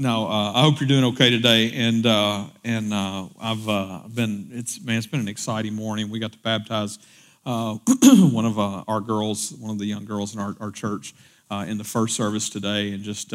no, uh, I hope you're doing okay today. And uh, and uh, I've uh, been it's man, it's been an exciting morning. We got to baptize uh, one of uh, our girls, one of the young girls in our, our church, in the first service today, and just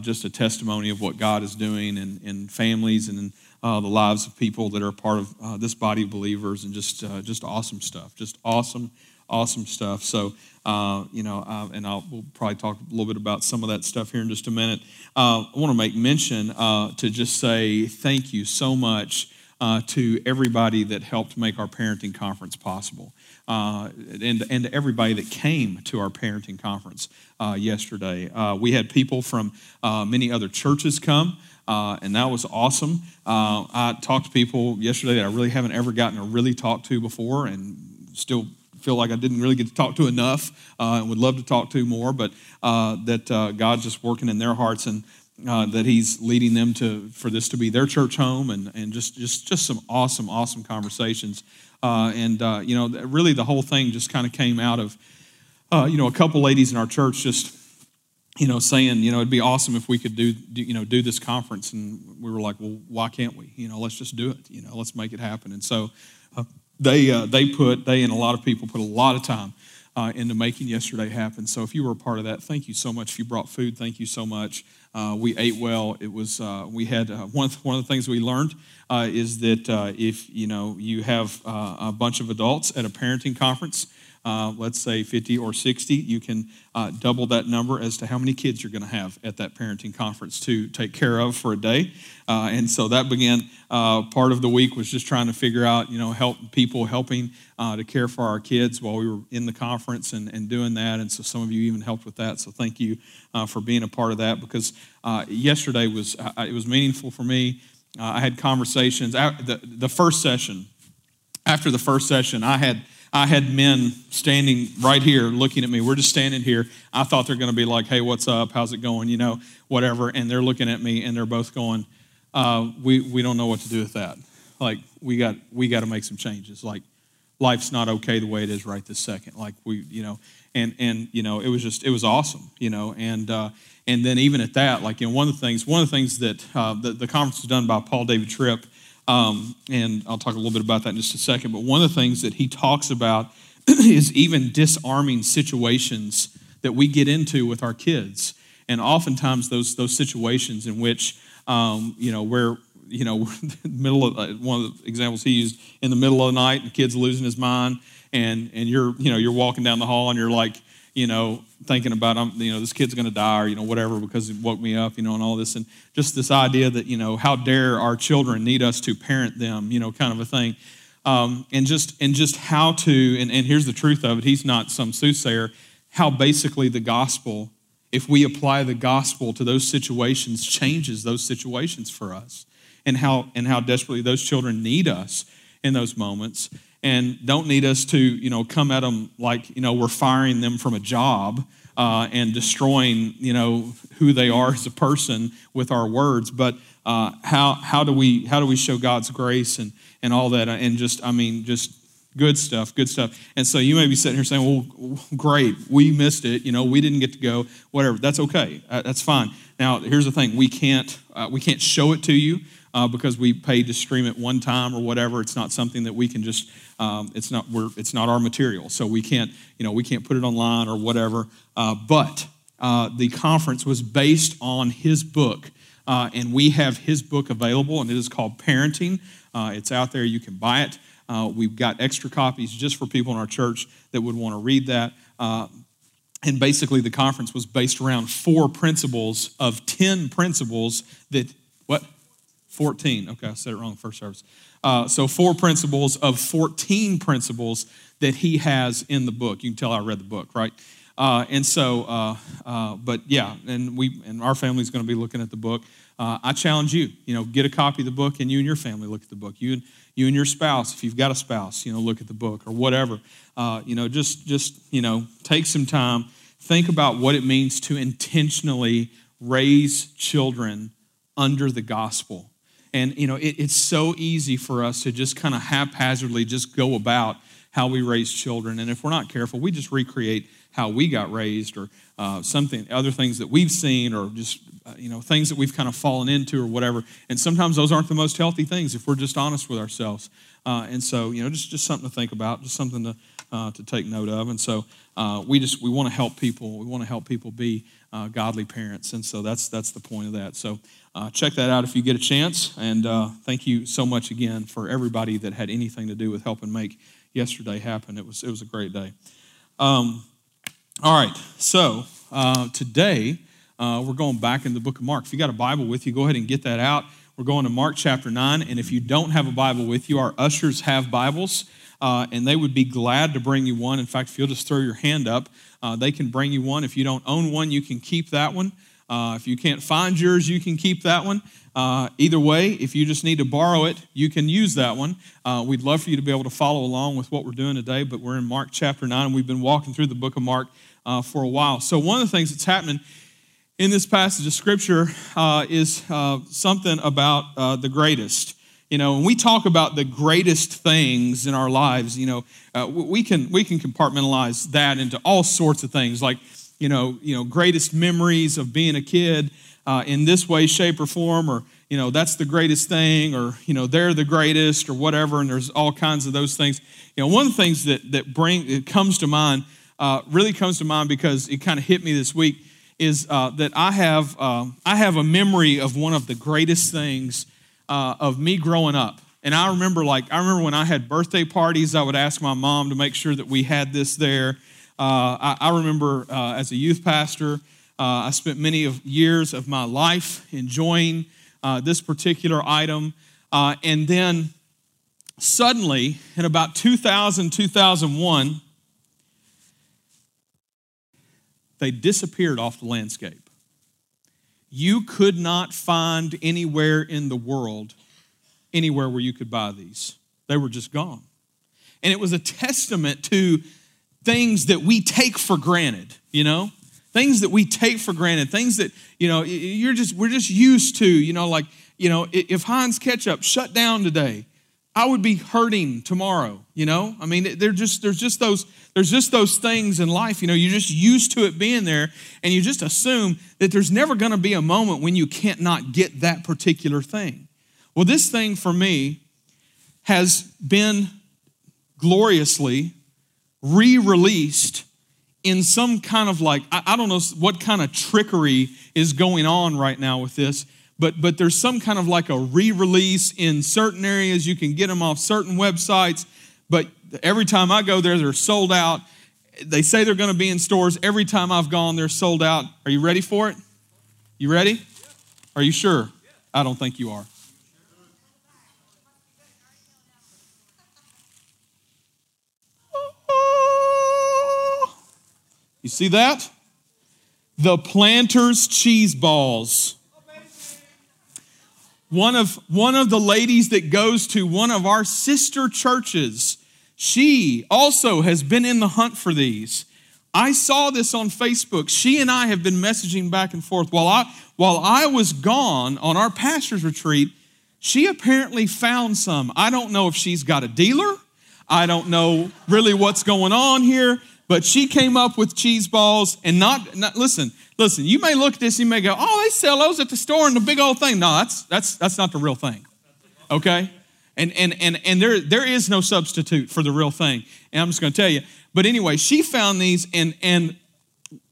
just a testimony of what God is doing in, in families and in the lives of people that are part of this body of believers, and just just awesome stuff, just awesome awesome stuff. So, uh, you know, uh, and I'll we'll probably talk a little bit about some of that stuff here in just a minute. Uh, I want to make mention uh, to just say thank you so much uh, to everybody that helped make our parenting conference possible. Uh, and, and to everybody that came to our parenting conference yesterday. we had people from many other churches come. Uh, and that was awesome. Uh, I talked to people yesterday that I really haven't ever gotten to really talk to before, and still feel like I didn't really get to talk to enough uh, and would love to talk to more, but uh, that uh, God's just working in their hearts and uh, that He's leading them to for this to be their church home and, and just, just, just some awesome, awesome conversations. Uh, and, uh, you know, really the whole thing just kind of came out of, you know, a couple ladies in our church just, you know, saying, you know, it'd be awesome if we could do, do, you know, do this conference. And we were like, well, why can't we? You know, let's just do it. You know, let's make it happen. And so they, uh, they put, they and a lot of people put a lot of time uh, into making yesterday happen. So if you were a part of that, thank you so much. If you brought food, thank you so much. Uh, we ate well. It was uh, we had uh, one of, one of the things we learned uh, is that uh, if you know you have a bunch of adults at a parenting conference, let's say 50 or 60, you can double that number as to how many kids you're going to have at that parenting conference to take care of for a day. And so that began uh, part of the week was just trying to figure out, you know, help people helping uh, to care for our kids while we were in the conference and, and doing that. And so some of you even helped with that. So thank you uh, for being a part of that because yesterday was it was meaningful for me. I had conversations. The, the first session, after the first session, I had I had men standing right here looking at me. We're just standing here. I thought they're going to be like, hey, what's up? How's it going? You know, whatever. And they're looking at me and they're both going, uh, we, we don't know what to do with that. Like, we got, we got to make some changes. Like, life's not okay the way it is right this second. Like, we, you know, and, and, you know, it was just, it was awesome, you know, and, uh, and then even at that, like, you know, one of the things, one of the things that uh, the, the conference was done by Paul David Tripp, um, and I'll talk a little bit about that in just a second. But one of the things that he talks about is even disarming situations that we get into with our kids. And oftentimes, those, those situations in which, um, you know, where, you know, middle of, uh, one of the examples he used, in the middle of the night, the kid's losing his mind, and, and you're, you know, you're walking down the hall and you're like, you know, thinking about, um, you know, this kid's going to die or, you know, whatever because he woke me up, you know, and all this. And just this idea that, you know, how dare our children need us to parent them, you know, kind of a thing. Um, and just and just how to, and, and here's the truth of it, he's not some soothsayer, how basically the gospel, if we apply the gospel to those situations, changes those situations for us. And how and how desperately those children need us in those moments and don't need us to, you know, come at them like, you know, we're firing them from a job uh, and destroying, you know, who they are as a person with our words. But uh, how, how, do we, how do we show God's grace and, and all that? And just, I mean, just good stuff, good stuff. And so you may be sitting here saying, well, great, we missed it. You know, we didn't get to go, whatever. That's okay. Uh, that's fine. Now, here's the thing. We can't, uh, we can't show it to you uh, because we paid to stream it one time or whatever. It's not something that we can just. Um, it's not. We're, it's not our material, so we can't. You know, we can't put it online or whatever. Uh, but uh, the conference was based on his book, uh, and we have his book available, and it is called Parenting. Uh, it's out there. You can buy it. Uh, we've got extra copies just for people in our church that would want to read that. and basically, the conference was based around four principles of 10 principles that, what? 14. Okay, I said it wrong first service. Uh, so, four principles of 14 principles that he has in the book. You can tell I read the book, right? Uh, and so, uh, uh but yeah, and we and our family's going to be looking at the book. Uh, I challenge you, you know, get a copy of the book, and you and your family look at the book. You and you and your spouse, if you've got a spouse, you know, look at the book or whatever. Uh, you know, just just you know, take some time, think about what it means to intentionally raise children under the gospel and, you know, it, it's so easy for us to just kind of haphazardly just go about how we raise children. And if we're not careful, we just recreate how we got raised or uh, something, other things that we've seen or just you know, things that we've kind of fallen into or whatever. And sometimes those aren't the most healthy things if we're just honest with ourselves. Uh, and so, you know, just, just something to think about, just something to, uh, to take note of. And so uh, we just, we want to help people. We want to help people be uh, godly parents. And so that's, that's the point of that. So uh, check that out if you get a chance. And uh, thank you so much again for everybody that had anything to do with helping make yesterday happen. It was, it was a great day. Um, all right. So today, we're going back in the book of Mark. If you got a Bible with you, go ahead and get that out. We're going to Mark chapter 9. And if you don't have a Bible with you, our ushers have Bibles, uh, and they would be glad to bring you one. In fact, if you'll just throw your hand up, uh, they can bring you one. If you don't own one, you can keep that one. Uh, if you can't find yours, you can keep that one. Uh, either way, if you just need to borrow it, you can use that one. Uh, we'd love for you to be able to follow along with what we're doing today, but we're in Mark chapter 9, and we've been walking through the book of Mark uh, for a while. So, one of the things that's happening in this passage of scripture uh, is uh, something about uh, the greatest. You know, when we talk about the greatest things in our lives, you know, uh, we can we can compartmentalize that into all sorts of things, like you know, you know, greatest memories of being a kid uh, in this way, shape, or form, or you know, that's the greatest thing, or you know, they're the greatest, or whatever. And there's all kinds of those things. You know, one of the things that that bring it comes to mind uh, really comes to mind because it kind of hit me this week is uh, that I have, uh, I have a memory of one of the greatest things uh, of me growing up. And I remember, like, I remember when I had birthday parties, I would ask my mom to make sure that we had this there. Uh, I, I, remember uh, as a youth pastor, uh, I spent many of years of my life enjoying this particular item. and then suddenly, in about 2000, 2001, they disappeared off the landscape. You could not find anywhere in the world anywhere where you could buy these. They were just gone. And it was a testament to things that we take for granted, you know? Things that we take for granted, things that, you know, you're just we're just used to, you know, like, you know, if Heinz ketchup shut down today, I would be hurting tomorrow, you know? I mean, they're just, there's just those, there's just those things in life, you know, you're just used to it being there, and you just assume that there's never gonna be a moment when you can't not get that particular thing. Well, this thing for me has been gloriously re-released in some kind of like, I, don't know what kind of trickery is going on right now with this but but there's some kind of like a re-release in certain areas. You can get them off certain websites. But every time i go there they're sold out. They say they're going to be in stores. Every time i've gone they're sold out. Are you ready for it? You ready? Are you sure? I don't think you are. You see that? The planters cheese balls one of, one of the ladies that goes to one of our sister churches, she also has been in the hunt for these. I saw this on Facebook. She and I have been messaging back and forth. While I, while I was gone on our pastor's retreat, she apparently found some. I don't know if she's got a dealer. I don't know really what's going on here, but she came up with cheese balls and not, not listen, listen, you may look at this you may go, oh, they sell those at the store in the big old thing. No, that's that's that's not the real thing. Okay? And and and and there there is no substitute for the real thing. And I'm just gonna tell you. But anyway, she found these and and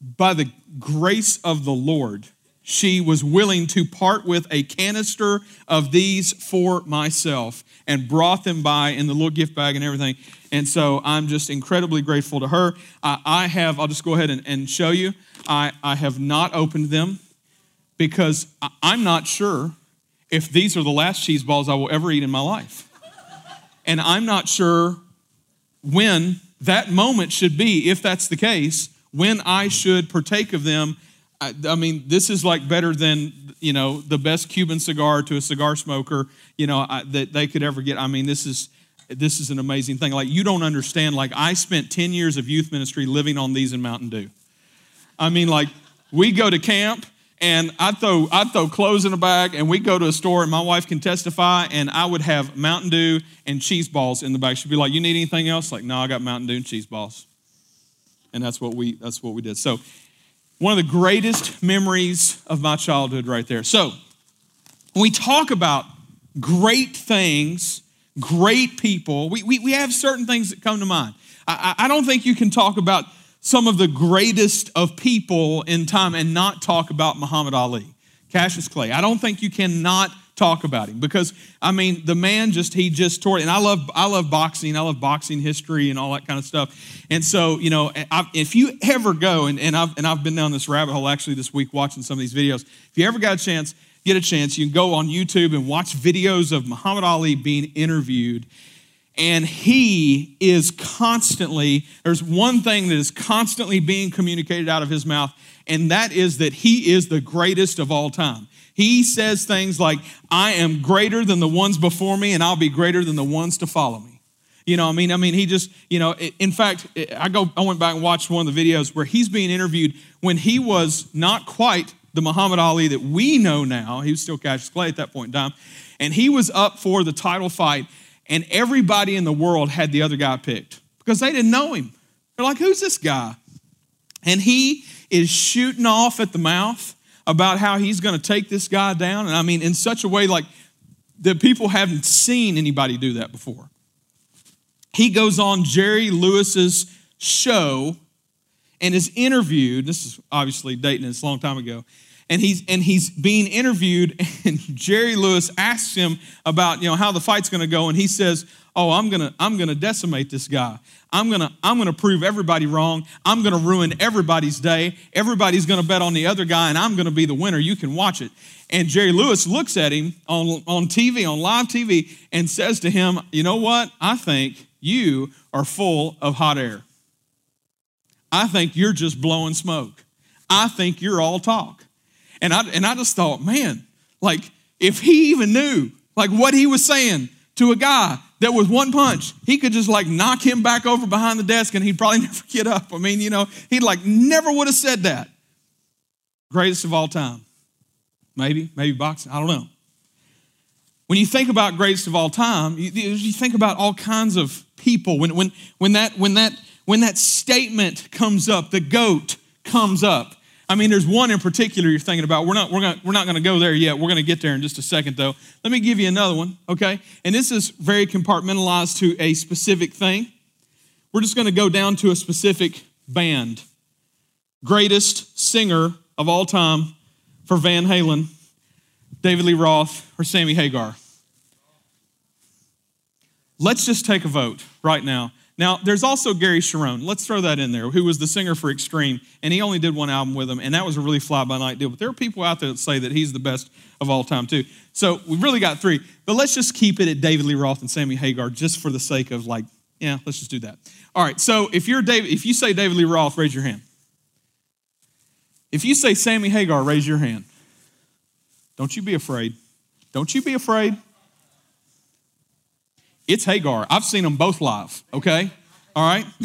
by the grace of the Lord, she was willing to part with a canister of these for myself and brought them by in the little gift bag and everything. And so I'm just incredibly grateful to her. I, I have, I'll just go ahead and, and show you. I, I have not opened them because I'm not sure if these are the last cheese balls I will ever eat in my life. And I'm not sure when that moment should be, if that's the case, when I should partake of them. I, I, mean, this is like better than, you know, the best Cuban cigar to a cigar smoker, you know, I, that they could ever get. I mean, this is this is an amazing thing. Like, you don't understand. Like, I spent 10 years of youth ministry living on these in Mountain Dew. I mean, like, we go to camp and I throw, I throw clothes in a bag and we go to a store and my wife can testify and I would have Mountain Dew and cheese balls in the bag. She'd be like, you need anything else? Like, no, I got Mountain Dew and cheese balls. And that's what we, that's what we did. So One of the greatest memories of my childhood, right there. So, when we talk about great things, great people, we, we, we have certain things that come to mind. I, I don't think you can talk about some of the greatest of people in time and not talk about Muhammad Ali, Cassius Clay. I don't think you cannot talk about him because I mean the man just he just tore it. And I love I love boxing. I love boxing history and all that kind of stuff. And so you know I, if you ever go and, and I've and I've been down this rabbit hole actually this week watching some of these videos. If you ever got a chance, get a chance, you can go on YouTube and watch videos of Muhammad Ali being interviewed. And he is constantly, there's one thing that is constantly being communicated out of his mouth, and that is that he is the greatest of all time. He says things like, I am greater than the ones before me, and I'll be greater than the ones to follow me. You know, I mean, I mean, he just, you know, in fact, I go, I went back and watched one of the videos where he's being interviewed when he was not quite the Muhammad Ali that we know now. He was still Cassius Clay at that point in time, and he was up for the title fight, and everybody in the world had the other guy picked because they didn't know him. They're like, "Who's this guy?" And he is shooting off at the mouth about how he's going to take this guy down. And I mean, in such a way like that people haven't seen anybody do that before. He goes on Jerry Lewis's show and is interviewed. This is obviously dating this a long time ago. And he's and he's being interviewed, and Jerry Lewis asks him about you know how the fight's going to go, and he says, "Oh, I'm gonna I'm gonna decimate this guy. I'm gonna, I'm gonna prove everybody wrong. I'm gonna ruin everybody's day. Everybody's gonna bet on the other guy, and I'm gonna be the winner. You can watch it. And Jerry Lewis looks at him on, on TV, on live TV, and says to him, You know what? I think you are full of hot air. I think you're just blowing smoke. I think you're all talk. And I, and I just thought, man, like if he even knew like what he was saying to a guy that with one punch, he could just like knock him back over behind the desk and he'd probably never get up. I mean, you know, he like never would have said that. Greatest of all time. Maybe, maybe boxing, I don't know. When you think about greatest of all time, you, you think about all kinds of people. When, when, when, that, when, that, when that statement comes up, the goat comes up, I mean, there's one in particular you're thinking about. We're not, we're not, we're not going to go there yet. We're going to get there in just a second, though. Let me give you another one, okay? And this is very compartmentalized to a specific thing. We're just going to go down to a specific band. Greatest singer of all time for Van Halen, David Lee Roth, or Sammy Hagar. Let's just take a vote right now. Now, there's also Gary Cherone. Let's throw that in there, who was the singer for Extreme, and he only did one album with them, and that was a really fly by night deal. But there are people out there that say that he's the best of all time, too. So we've really got three. But let's just keep it at David Lee Roth and Sammy Hagar just for the sake of, like, yeah, let's just do that. All right, so if you're David, if you say David Lee Roth, raise your hand. If you say Sammy Hagar, raise your hand. Don't you be afraid. Don't you be afraid. It's Hagar. I've seen them both live, okay? All right?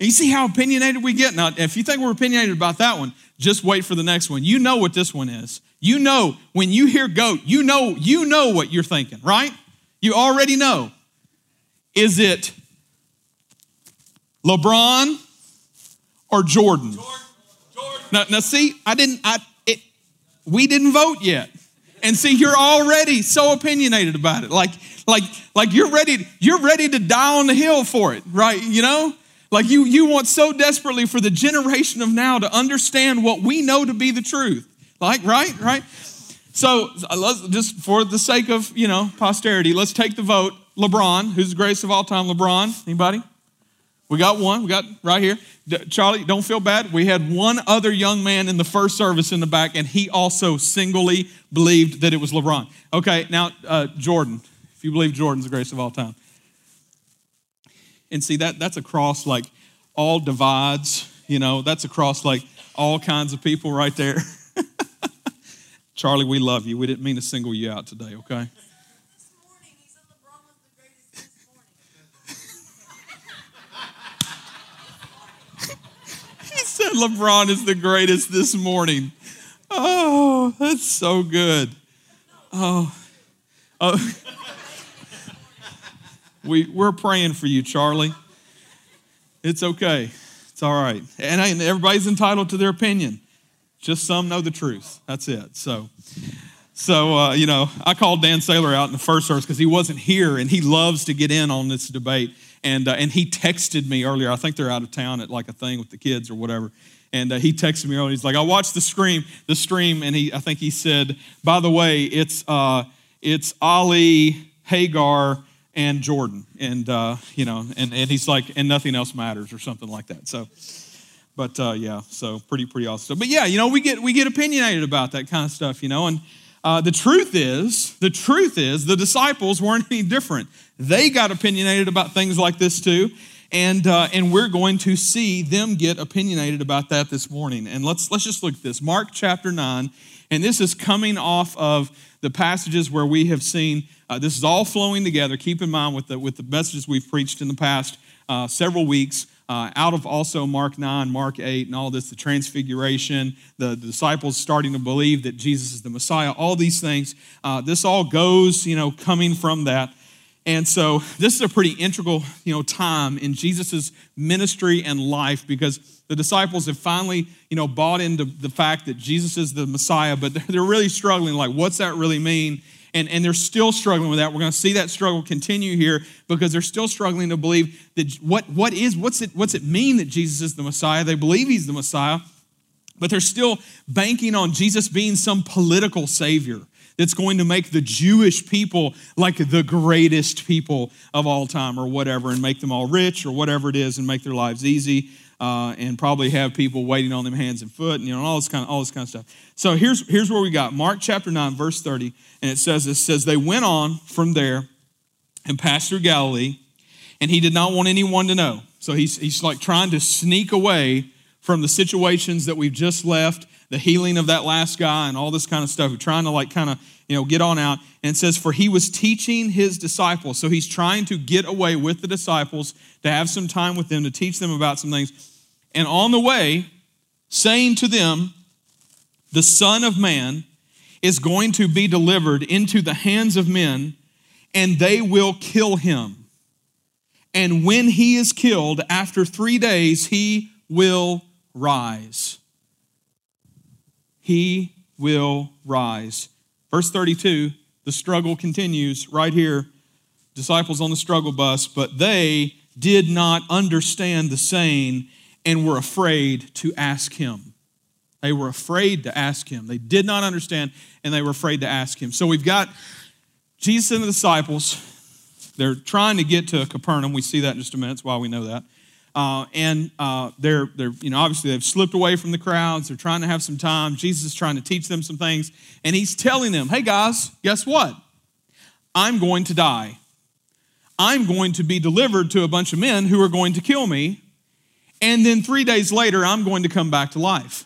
you see how opinionated we get? Now, if you think we're opinionated about that one, just wait for the next one. You know what this one is. You know when you hear goat, you know you know what you're thinking, right? You already know. Is it LeBron or Jordan? Jordan. Jordan. Now, now see, I didn't I it we didn't vote yet. And see, you're already so opinionated about it. Like, like, like you're ready, you're ready to die on the hill for it, right? You know? Like you, you want so desperately for the generation of now to understand what we know to be the truth. Like, right, right? So let's just for the sake of you know posterity, let's take the vote. LeBron, who's the greatest of all time? LeBron. Anybody? We got one. We got right here. Charlie, don't feel bad. We had one other young man in the first service in the back, and he also singly believed that it was LeBron. Okay, now uh, Jordan. If you believe Jordan's the greatest of all time, and see that that's across like all divides. You know, that's across like all kinds of people right there. Charlie, we love you. We didn't mean to single you out today. Okay. Said LeBron is the greatest this morning. Oh, that's so good. Oh, oh. we, we're praying for you, Charlie. It's okay. It's all right. And, and everybody's entitled to their opinion. Just some know the truth. That's it. So, so uh, you know, I called Dan Saylor out in the first service because he wasn't here, and he loves to get in on this debate. And uh, and he texted me earlier. I think they're out of town at like a thing with the kids or whatever. And uh, he texted me earlier. He's like, I watched the stream, the stream, and he, I think he said, by the way, it's uh, it's Ali, Hagar, and Jordan, and uh, you know, and, and he's like, and nothing else matters, or something like that. So, but uh, yeah, so pretty pretty awesome. But yeah, you know, we get we get opinionated about that kind of stuff, you know, and uh, the truth is, the truth is, the disciples weren't any different. They got opinionated about things like this too, and uh, and we're going to see them get opinionated about that this morning. And let's let's just look at this, Mark chapter nine, and this is coming off of the passages where we have seen uh, this is all flowing together. Keep in mind with the, with the messages we've preached in the past uh, several weeks, uh, out of also Mark 9, Mark 8, and all this, the transfiguration, the, the you starting to believe that Jesus is the Messiah, all these things. Uh, this all goes, you know, coming from that. And so this is a pretty integral, you know, time in Jesus' ministry and life because the disciples have finally, you know, bought into the fact that Jesus is the Messiah, but they're really struggling. Like, what's that really mean? And, and they're still struggling with that. We're going to see that struggle continue here because they're still struggling to believe that what, what is, what's it, what's it mean that Jesus is the Messiah? They believe he's the Messiah, but they're still banking on Jesus being some political savior that's going to make the Jewish people like the greatest people of all time or whatever and make them all rich or whatever it is and make their lives easy uh, and probably have people waiting on them hands and foot and you know all this kind of all this kind of stuff. So here's here's where we got Mark chapter 9 verse 30 and it says this says they went on from there and passed through Galilee and he did not want anyone to know. So he's he's like trying to sneak away from the situations that we've just left, the healing of that last guy and all this kind of stuff. Trying to like kind of, you know, get on out. And says, for he was teaching his disciples. So he's trying to get away with the disciples to have some time with them, to teach them about some things. And on the way, saying to them, The Son of Man is going to be delivered into the hands of men, and they will kill him. And when he is killed, after three days, he will rise. He will rise. Verse 32, the struggle continues right here. Disciples on the struggle bus, but they did not understand the saying and were afraid to ask him. They were afraid to ask him. They did not understand and they were afraid to ask him. So we've got Jesus and the disciples. They're trying to get to Capernaum. We see that in just a minute. That's why we know that. Uh, and uh, they're, they're, you know, obviously they've slipped away from the crowds. They're trying to have some time. Jesus is trying to teach them some things. And he's telling them, hey guys, guess what? I'm going to die. I'm going to be delivered to a bunch of men who are going to kill me and then three days later, I'm going to come back to life.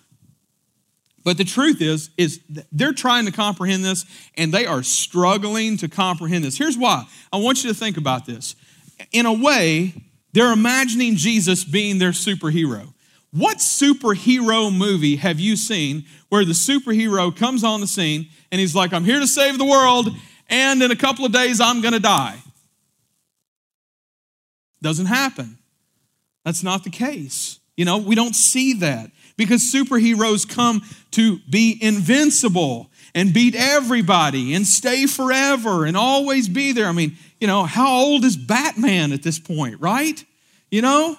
But the truth is, is they're trying to comprehend this and they are struggling to comprehend this. Here's why. I want you to think about this. In a way, they're imagining Jesus being their superhero. What superhero movie have you seen where the superhero comes on the scene and he's like, I'm here to save the world, and in a couple of days I'm gonna die? Doesn't happen. That's not the case. You know, we don't see that because superheroes come to be invincible and beat everybody and stay forever and always be there. I mean, you know, how old is Batman at this point, right? You know?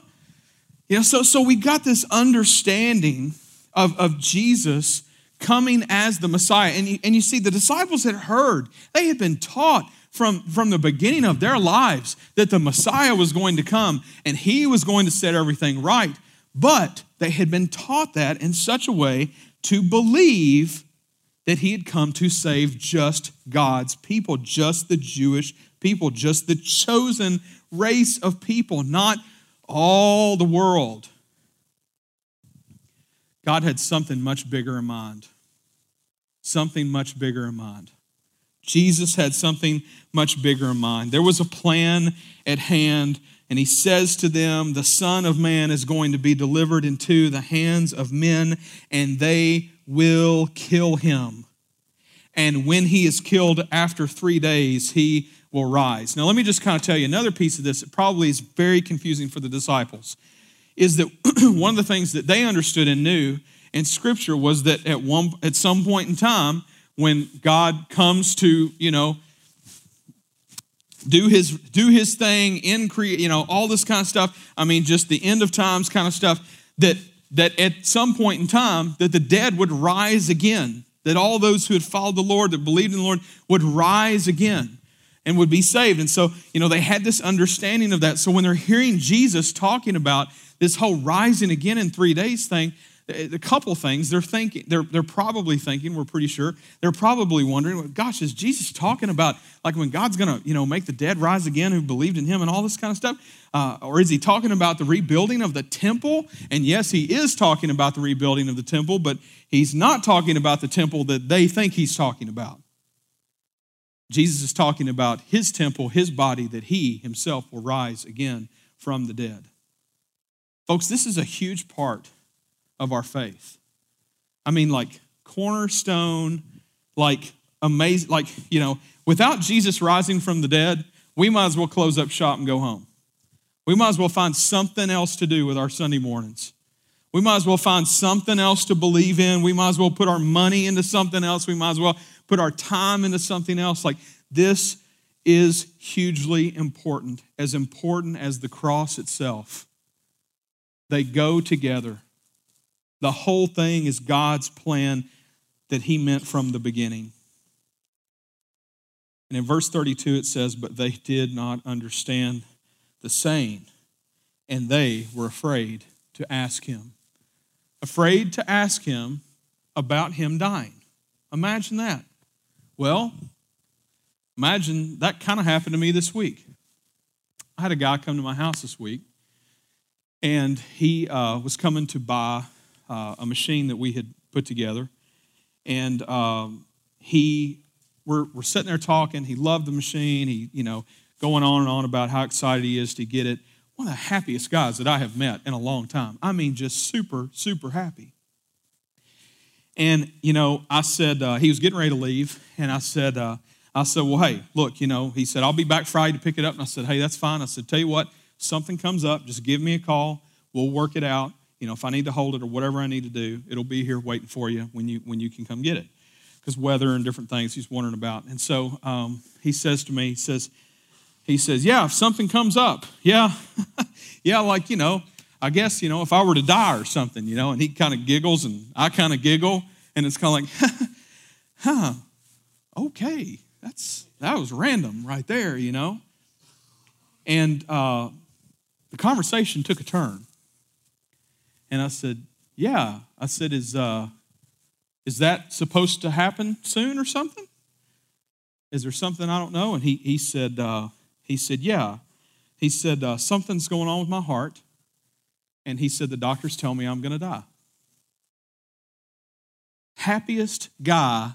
Know, so so we got this understanding of, of Jesus coming as the Messiah. And you, and you see, the disciples had heard, they had been taught from, from the beginning of their lives that the Messiah was going to come and he was going to set everything right. But they had been taught that in such a way to believe that he had come to save just God's people, just the Jewish people, just the chosen race of people, not all the world. God had something much bigger in mind. Something much bigger in mind. Jesus had something much bigger in mind. There was a plan at hand, and he says to them, The Son of Man is going to be delivered into the hands of men, and they will kill him. And when he is killed after three days, he will rise. Now, let me just kind of tell you another piece of this. that probably is very confusing for the disciples. is that one of the things that they understood and knew in Scripture was that at one at some point in time, when God comes to you know do his do his thing in create you know all this kind of stuff. I mean, just the end of times kind of stuff that that at some point in time that the dead would rise again that all those who had followed the lord that believed in the lord would rise again and would be saved. And so you know they had this understanding of that. So when they're hearing jesus talking about this whole rising again in three days thing a couple things. They're thinking they're, they're probably thinking we're pretty sure they're probably wondering gosh is jesus talking about like when god's gonna you know make the dead rise again who believed in him and all this kind of stuff? Uh, or is he talking about the rebuilding of the temple? And yes he is talking about the rebuilding of the temple but he's not talking about the temple that they think he's talking about. Jesus is talking about his temple his body that he himself will rise again from the dead. Folks this is a huge part of our faith. I mean, like cornerstone, like amazing, like, you know, without Jesus rising from the dead, we might as well close up shop and go home. We might as well find something else to do with our Sunday mornings. We might as well find something else to believe in. We might as well put our money into something else. We might as well put our time into something else. Like this is hugely important, as important as the cross itself. They go together. The whole thing is God's plan that He meant from the beginning. And in verse 32, it says, But they did not understand the saying, and they were afraid to ask Him. Afraid to ask Him about Him dying. Imagine that. Well, imagine that kind of happened to me this week. I had a guy come to my house this week, and he uh, was coming to buy uh, a machine that we had put together. And um, he, we're, we're sitting there talking. He loved the machine. He, you know, going on and on about how excited he is to get it. One of the happiest guys that I have met in a long time. I mean, just super, super happy. And, you know, I said, uh, he was getting ready to leave. And I said, uh, I said, well, hey, look, you know, he said, I'll be back Friday to pick it up. And I said, hey, that's fine. I said, tell you what, something comes up, just give me a call. We'll work it out you know, if I need to hold it or whatever I need to do, it'll be here waiting for you when you when you can come get it. Because weather and different things he's wondering about. And so um, he says to me, he says, he says, yeah, if something comes up, yeah, yeah, like you know, I guess you know, if I were to die or something, you know, and he kind of giggles and I kind of giggle, and it's kind of like, huh, okay, that's that was random right there, you know. And uh, the conversation took a turn. And I said, Yeah. I said, Is, uh, is that supposed to happen soon or something? Is there something I don't know? And he, he said, uh, he said, Yeah. He said, uh, Something's going on with my heart. And he said, The doctors tell me I'm going to die. Happiest guy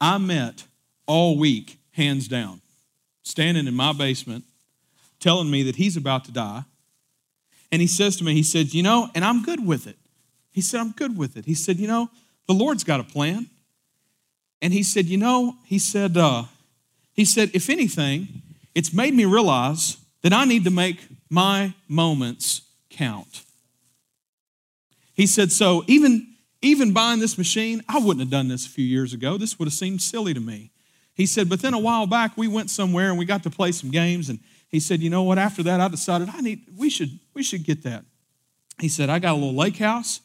I met all week, hands down, standing in my basement, telling me that he's about to die and he says to me, he said, You know, and I'm good with it. He said, I'm good with it. He said, You know, the Lord's got a plan. And he said, You know, he said, uh, he said, if anything, it's made me realize that I need to make my moments count. He said, So even, even buying this machine, I wouldn't have done this a few years ago. This would have seemed silly to me. He said, But then a while back, we went somewhere and we got to play some games and he said, you know what? After that, I decided I need, we should, we should get that. He said, I got a little lake house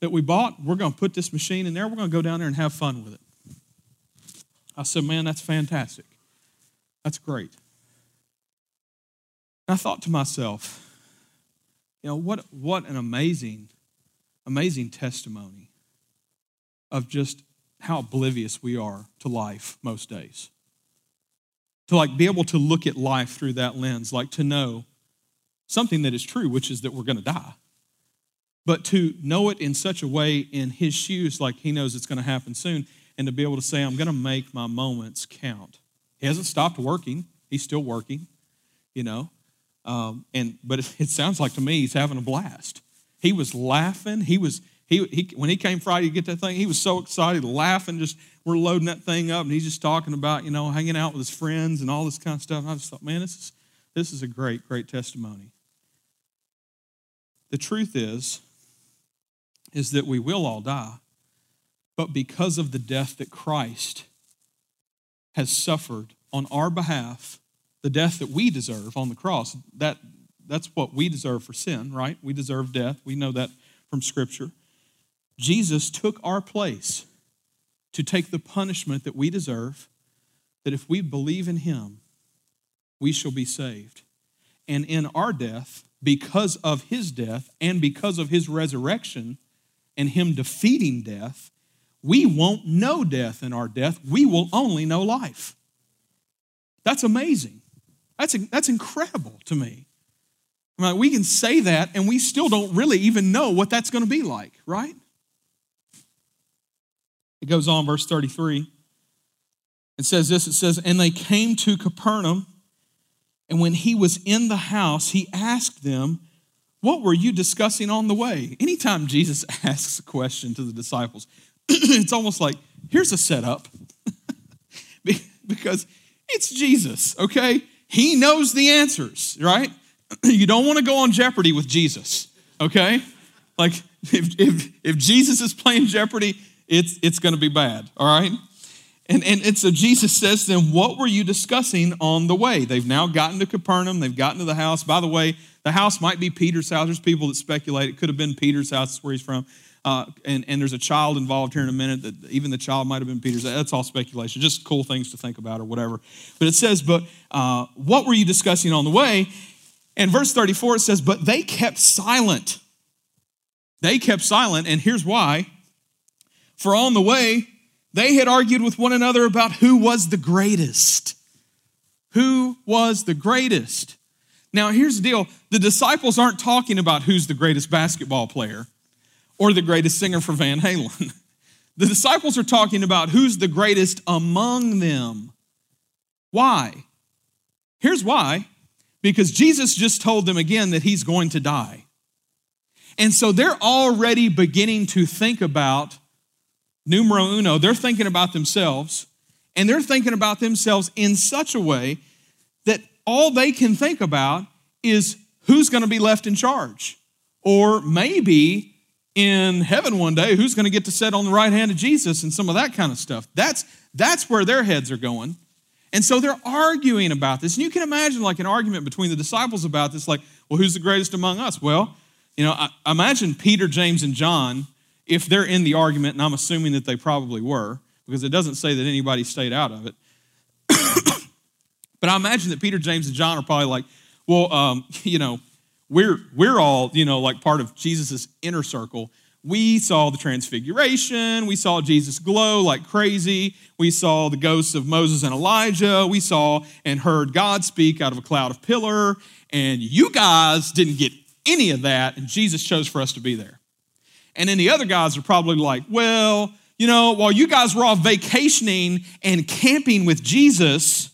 that we bought. We're going to put this machine in there. We're going to go down there and have fun with it. I said, man, that's fantastic. That's great. And I thought to myself, you know, what, what an amazing, amazing testimony of just how oblivious we are to life most days to like be able to look at life through that lens, like to know something that is true, which is that we're going to die. But to know it in such a way in his shoes, like he knows it's going to happen soon, and to be able to say, I'm going to make my moments count. He hasn't stopped working, he's still working, you know. Um, and but it, it sounds like to me he's having a blast. He was laughing. He was he, he when he came Friday to get that thing, he was so excited, laughing, just we're loading that thing up, and he's just talking about, you know, hanging out with his friends and all this kind of stuff. And I just thought, man, this is this is a great, great testimony. The truth is, is that we will all die, but because of the death that Christ has suffered on our behalf, the death that we deserve on the cross, that, that's what we deserve for sin, right? We deserve death. We know that from Scripture. Jesus took our place to take the punishment that we deserve, that if we believe in Him, we shall be saved. And in our death, because of His death and because of His resurrection and Him defeating death, we won't know death in our death. We will only know life. That's amazing. That's, that's incredible to me. I mean, we can say that and we still don't really even know what that's going to be like, right? It goes on, verse 33. It says this it says, And they came to Capernaum, and when he was in the house, he asked them, What were you discussing on the way? Anytime Jesus asks a question to the disciples, it's almost like, Here's a setup. because it's Jesus, okay? He knows the answers, right? you don't want to go on Jeopardy with Jesus, okay? Like, if, if, if Jesus is playing Jeopardy, it's, it's going to be bad, all right? And, and, and so Jesus says to them, What were you discussing on the way? They've now gotten to Capernaum, they've gotten to the house. By the way, the house might be Peter's house. There's people that speculate it could have been Peter's house, that's where he's from. Uh, and, and there's a child involved here in a minute that even the child might have been Peter's. That's all speculation, just cool things to think about or whatever. But it says, But uh, what were you discussing on the way? And verse 34 it says, But they kept silent. They kept silent, and here's why for on the way, they had argued with one another about who was the greatest. Who was the greatest? Now, here's the deal the disciples aren't talking about who's the greatest basketball player or the greatest singer for Van Halen. The disciples are talking about who's the greatest among them. Why? Here's why because Jesus just told them again that he's going to die. And so they're already beginning to think about numero uno, they're thinking about themselves, and they're thinking about themselves in such a way that all they can think about is who's going to be left in charge. Or maybe in heaven one day, who's going to get to sit on the right hand of Jesus and some of that kind of stuff. That's, that's where their heads are going. And so they're arguing about this. And you can imagine like an argument between the disciples about this, like, well, who's the greatest among us? Well, you know, I, imagine Peter, James, and John if they're in the argument, and I'm assuming that they probably were, because it doesn't say that anybody stayed out of it. but I imagine that Peter, James, and John are probably like, well, um, you know, we're we're all, you know, like part of Jesus' inner circle. We saw the transfiguration. We saw Jesus glow like crazy. We saw the ghosts of Moses and Elijah. We saw and heard God speak out of a cloud of pillar. And you guys didn't get any of that, and Jesus chose for us to be there. And then the other guys are probably like, well, you know, while you guys were off vacationing and camping with Jesus,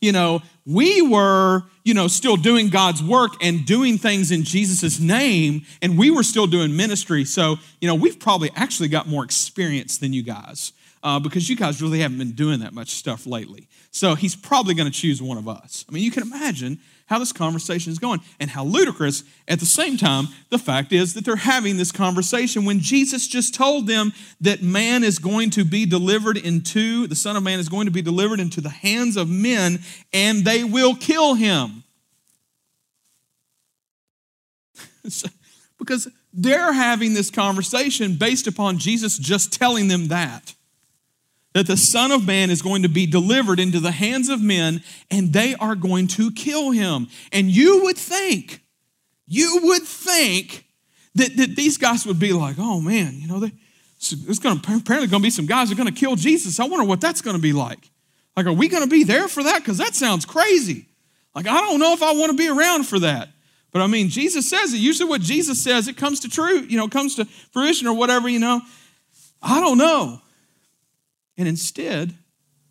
you know, we were, you know, still doing God's work and doing things in Jesus' name, and we were still doing ministry. So, you know, we've probably actually got more experience than you guys uh, because you guys really haven't been doing that much stuff lately. So he's probably going to choose one of us. I mean, you can imagine how this conversation is going and how ludicrous at the same time the fact is that they're having this conversation when Jesus just told them that man is going to be delivered into, the Son of Man is going to be delivered into the hands of men and they will kill him. because they're having this conversation based upon Jesus just telling them that that the Son of Man is going to be delivered into the hands of men and they are going to kill him. And you would think, you would think that, that these guys would be like, oh man, you know, they, there's to, apparently going to be some guys that are going to kill Jesus. I wonder what that's going to be like. Like, are we going to be there for that? Because that sounds crazy. Like, I don't know if I want to be around for that. But I mean, Jesus says it. Usually, what Jesus says, it comes to truth, you know, comes to fruition or whatever, you know. I don't know. And instead,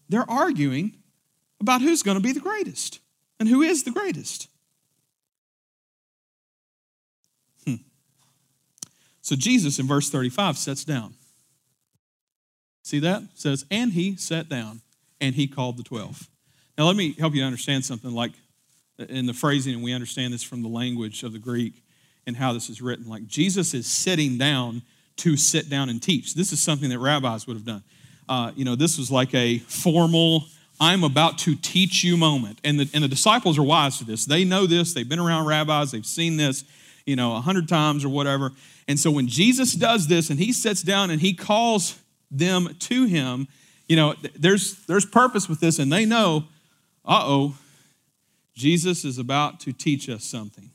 they're arguing about who's going to be the greatest and who is the greatest. Hmm. So Jesus in verse 35 sits down. See that? It says, and he sat down and he called the 12. Now, let me help you understand something like in the phrasing, and we understand this from the language of the Greek, and how this is written. Like Jesus is sitting down to sit down and teach. This is something that rabbis would have done. Uh, you know, this was like a formal, I'm about to teach you moment. And the, and the disciples are wise to this. They know this. They've been around rabbis. They've seen this, you know, a hundred times or whatever. And so when Jesus does this and he sits down and he calls them to him, you know, there's, there's purpose with this. And they know, uh oh, Jesus is about to teach us something.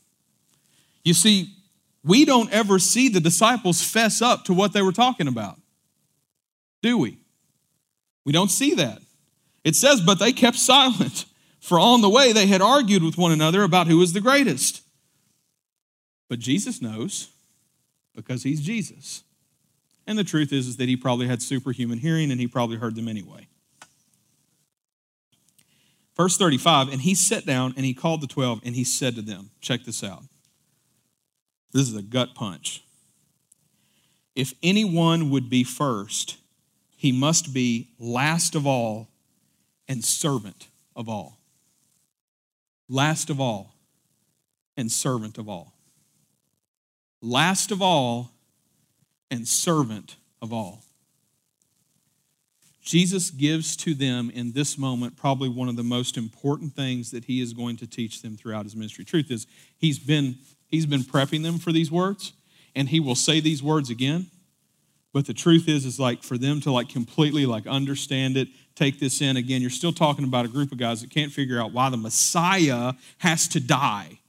You see, we don't ever see the disciples fess up to what they were talking about, do we? We don't see that. It says, but they kept silent, for on the way they had argued with one another about who was the greatest. But Jesus knows because he's Jesus. And the truth is, is that he probably had superhuman hearing and he probably heard them anyway. Verse 35, and he sat down and he called the 12 and he said to them, check this out. This is a gut punch. If anyone would be first, he must be last of all and servant of all. Last of all and servant of all. Last of all and servant of all. Jesus gives to them in this moment probably one of the most important things that he is going to teach them throughout his ministry. Truth is, he's been, he's been prepping them for these words, and he will say these words again. But the truth is, is like for them to like completely like understand it, take this in again, you're still talking about a group of guys that can't figure out why the Messiah has to die.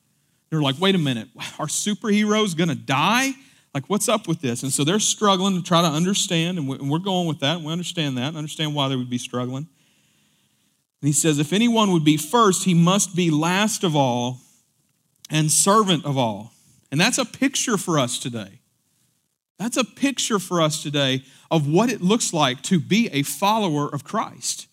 They're like, wait a minute, our superhero's gonna die? Like, what's up with this? And so they're struggling to try to understand, and we're going with that. And we understand that, and understand why they would be struggling. And he says, if anyone would be first, he must be last of all and servant of all. And that's a picture for us today. That's a picture for us today of what it looks like to be a follower of Christ.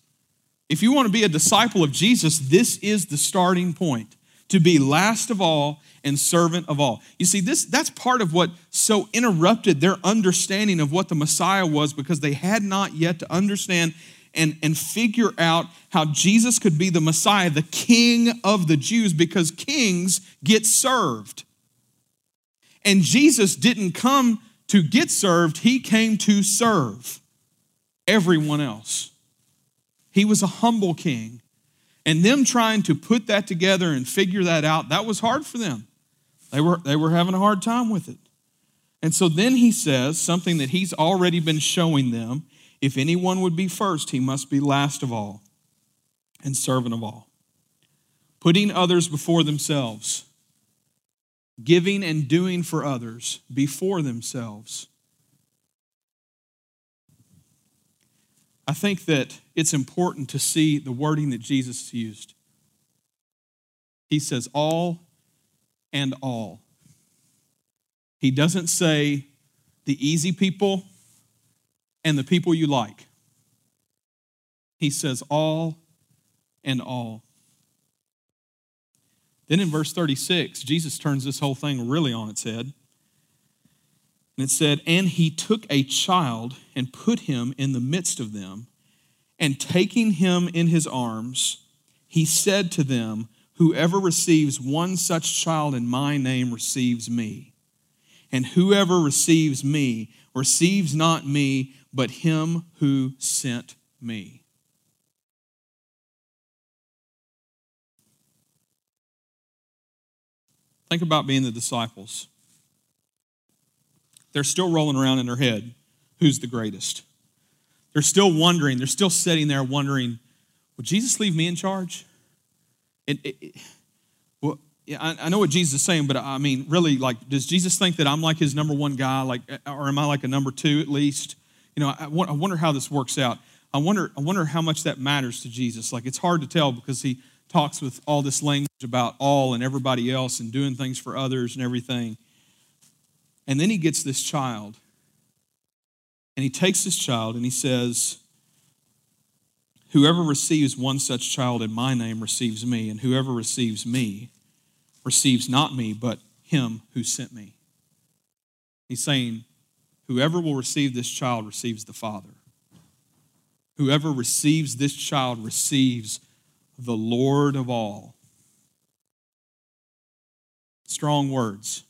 If you want to be a disciple of Jesus, this is the starting point to be last of all and servant of all. You see, this that's part of what so interrupted their understanding of what the Messiah was because they had not yet to understand and, and figure out how Jesus could be the Messiah, the King of the Jews, because kings get served. And Jesus didn't come to get served, he came to serve everyone else. He was a humble king. And them trying to put that together and figure that out, that was hard for them. They were, they were having a hard time with it. And so then he says something that he's already been showing them if anyone would be first, he must be last of all and servant of all. Putting others before themselves, giving and doing for others before themselves. I think that it's important to see the wording that Jesus used. He says, all and all. He doesn't say the easy people and the people you like. He says all and all. Then in verse 36, Jesus turns this whole thing really on its head. And it said, And he took a child and put him in the midst of them, and taking him in his arms, he said to them, Whoever receives one such child in my name receives me. And whoever receives me receives not me, but him who sent me. Think about being the disciples they're still rolling around in their head who's the greatest. They're still wondering, they're still sitting there wondering, would Jesus leave me in charge? It, it, it, well, yeah, I, I, know what Jesus is saying, but I mean, really, like, does Jesus think that I'm like his number one guy, like, or am I like a number two at least? You know, I, I wonder how this works out. I wonder, I wonder how much that matters to Jesus. Like, it's hard to tell because he talks with all this language about all and everybody else and doing things for others and everything. And then he gets this child. And he takes this child and he says, Whoever receives one such child in my name receives me, and whoever receives me receives not me, but him who sent me. He's saying, Whoever will receive this child receives the Father. Whoever receives this child receives the Lord of all. Strong words.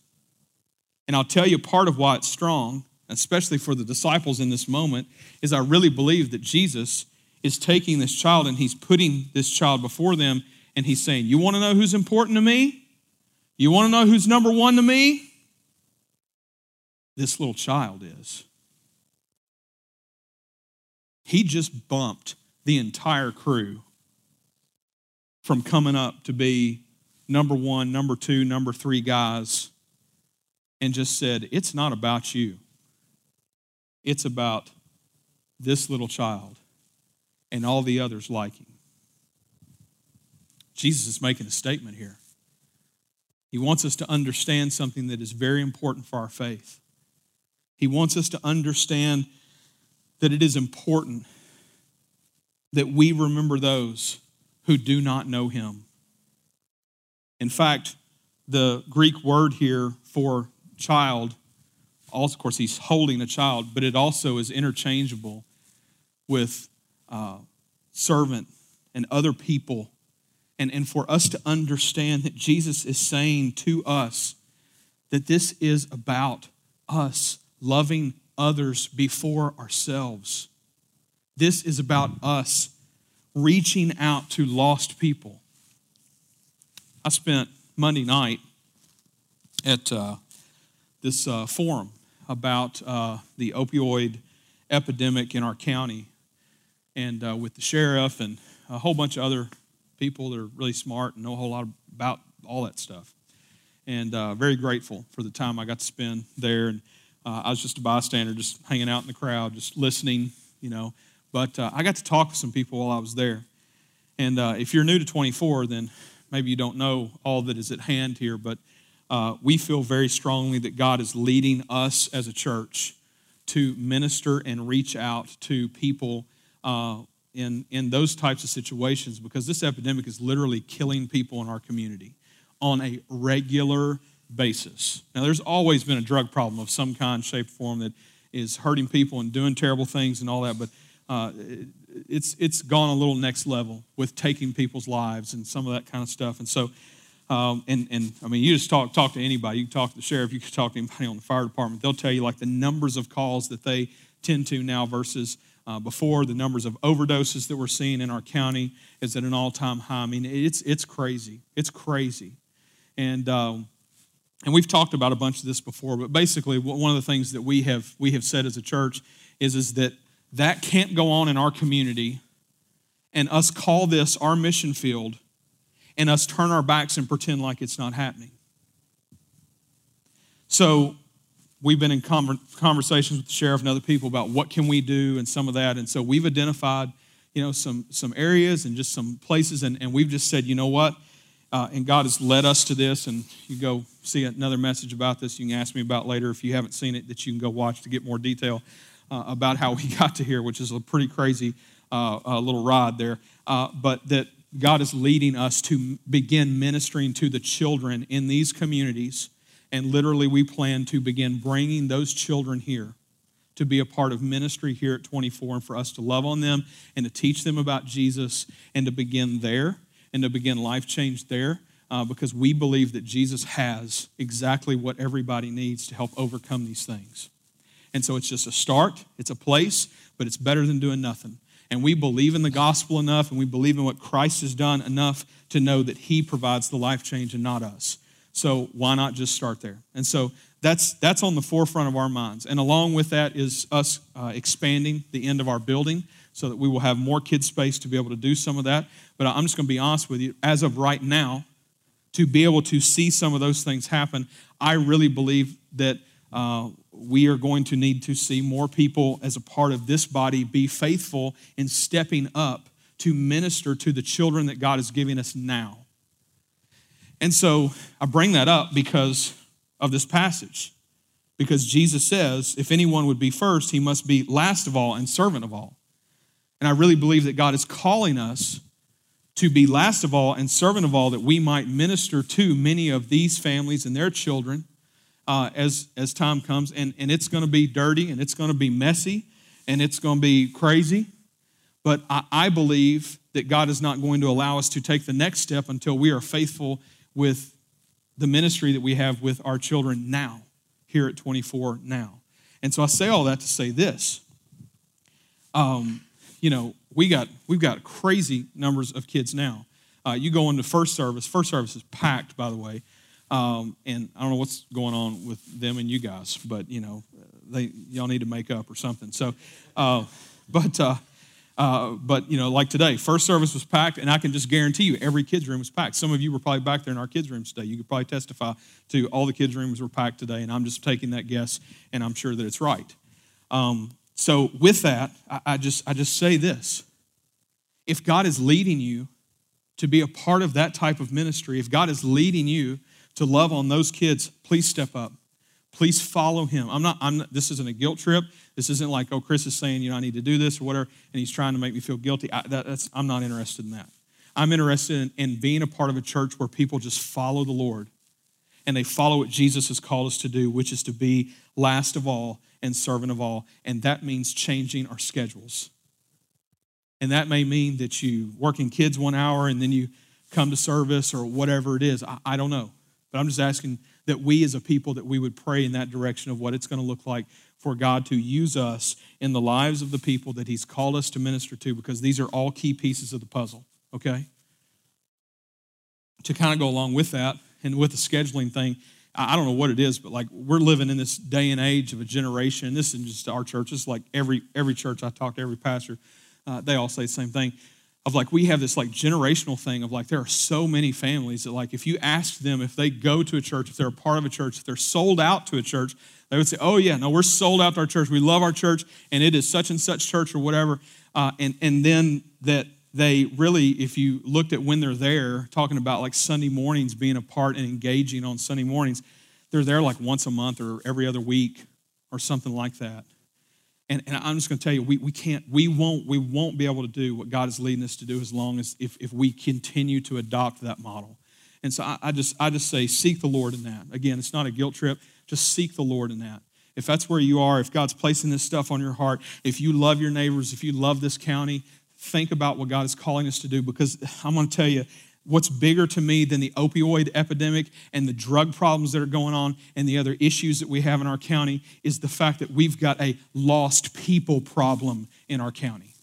And I'll tell you part of why it's strong, especially for the disciples in this moment, is I really believe that Jesus is taking this child and he's putting this child before them and he's saying, You want to know who's important to me? You want to know who's number one to me? This little child is. He just bumped the entire crew from coming up to be number one, number two, number three guys and just said, It's not about you, it's about this little child and all the others like him. Jesus is making a statement here. He wants us to understand something that is very important for our faith. He wants us to understand that it is important that we remember those who do not know him. In fact, the Greek word here for child, also, of course, he's holding a child, but it also is interchangeable with uh, servant and other people. And, and for us to understand that Jesus is saying to us that this is about us loving others before ourselves. This is about us reaching out to lost people. I spent Monday night at uh, this uh, forum about uh, the opioid epidemic in our county and uh, with the sheriff and a whole bunch of other people that are really smart and know a whole lot about all that stuff. And uh, very grateful for the time I got to spend there. And uh, I was just a bystander, just hanging out in the crowd, just listening, you know. But uh, I got to talk to some people while I was there. And uh, if you're new to 24, then maybe you don't know all that is at hand here. But uh, we feel very strongly that God is leading us as a church to minister and reach out to people uh, in, in those types of situations because this epidemic is literally killing people in our community on a regular basis. Now, there's always been a drug problem of some kind, shape, form that is hurting people and doing terrible things and all that, but uh, it's, it's gone a little next level with taking people's lives and some of that kind of stuff. And so, um, and, and I mean, you just talk, talk to anybody. You can talk to the sheriff, you can talk to anybody on the fire department. They'll tell you like the numbers of calls that they tend to now versus uh, before. The numbers of overdoses that we're seeing in our county is at an all time high. I mean, it's, it's crazy. It's crazy. And, um, and we've talked about a bunch of this before, but basically, one of the things that we have, we have said as a church is, is that that can't go on in our community and us call this our mission field and us turn our backs and pretend like it's not happening. So we've been in conversations with the sheriff and other people about what can we do and some of that and so we've identified you know some some areas and just some places and, and we've just said you know what uh, and god has led us to this and you go see another message about this you can ask me about later if you haven't seen it that you can go watch to get more detail uh, about how we got to here which is a pretty crazy uh, uh little ride there uh, but that god is leading us to begin ministering to the children in these communities and literally, we plan to begin bringing those children here to be a part of ministry here at 24 and for us to love on them and to teach them about Jesus and to begin there and to begin life change there uh, because we believe that Jesus has exactly what everybody needs to help overcome these things. And so it's just a start, it's a place, but it's better than doing nothing. And we believe in the gospel enough and we believe in what Christ has done enough to know that He provides the life change and not us. So why not just start there? And so that's that's on the forefront of our minds. And along with that is us uh, expanding the end of our building so that we will have more kid space to be able to do some of that. But I'm just going to be honest with you. As of right now, to be able to see some of those things happen, I really believe that uh, we are going to need to see more people as a part of this body be faithful in stepping up to minister to the children that God is giving us now. And so I bring that up because of this passage. Because Jesus says, if anyone would be first, he must be last of all and servant of all. And I really believe that God is calling us to be last of all and servant of all, that we might minister to many of these families and their children uh, as, as time comes. And, and it's going to be dirty and it's going to be messy and it's going to be crazy. But I, I believe that God is not going to allow us to take the next step until we are faithful with the ministry that we have with our children now. here at 24 now. And so I say all that to say this. Um, you know, we got we've got crazy numbers of kids now. Uh, you go into first service. First service is packed, by the way. Um, and I don't know what's going on with them and you guys, but you know, they y'all need to make up or something. So, uh, but uh, uh, but you know, like today, first service was packed, and I can just guarantee you, every kids room was packed. Some of you were probably back there in our kids rooms today. You could probably testify to all the kids rooms were packed today, and I'm just taking that guess, and I'm sure that it's right. Um, so with that, I, I just I just say this: if God is leading you to be a part of that type of ministry, if God is leading you to love on those kids, please step up. Please follow him. I'm not, I'm not, this isn't a guilt trip. This isn't like, oh, Chris is saying, you know, I need to do this or whatever, and he's trying to make me feel guilty. I, that, I'm not interested in that. I'm interested in, in being a part of a church where people just follow the Lord and they follow what Jesus has called us to do, which is to be last of all and servant of all. And that means changing our schedules. And that may mean that you work in kids one hour and then you come to service or whatever it is. I, I don't know. But I'm just asking that we as a people that we would pray in that direction of what it's going to look like for God to use us in the lives of the people that he's called us to minister to because these are all key pieces of the puzzle, okay? To kind of go along with that and with the scheduling thing, I don't know what it is, but like we're living in this day and age of a generation. This isn't just our church. It's like every every church I talk to, every pastor, uh, they all say the same thing of like we have this like generational thing of like there are so many families that like if you ask them if they go to a church if they're a part of a church if they're sold out to a church they would say oh yeah no we're sold out to our church. We love our church and it is such and such church or whatever. Uh, and and then that they really if you looked at when they're there talking about like sunday mornings being a part and engaging on sunday mornings they're there like once a month or every other week or something like that and, and I'm just going to tell you, we, we can't, we won't, we won't be able to do what God is leading us to do as long as if, if we continue to adopt that model. And so I, I just I just say seek the Lord in that. Again, it's not a guilt trip. Just seek the Lord in that. If that's where you are, if God's placing this stuff on your heart, if you love your neighbors, if you love this county, think about what God is calling us to do because I'm going to tell you, what's bigger to me than the opioid epidemic and the drug problems that are going on and the other issues that we have in our county is the fact that we've got a lost people problem in our county.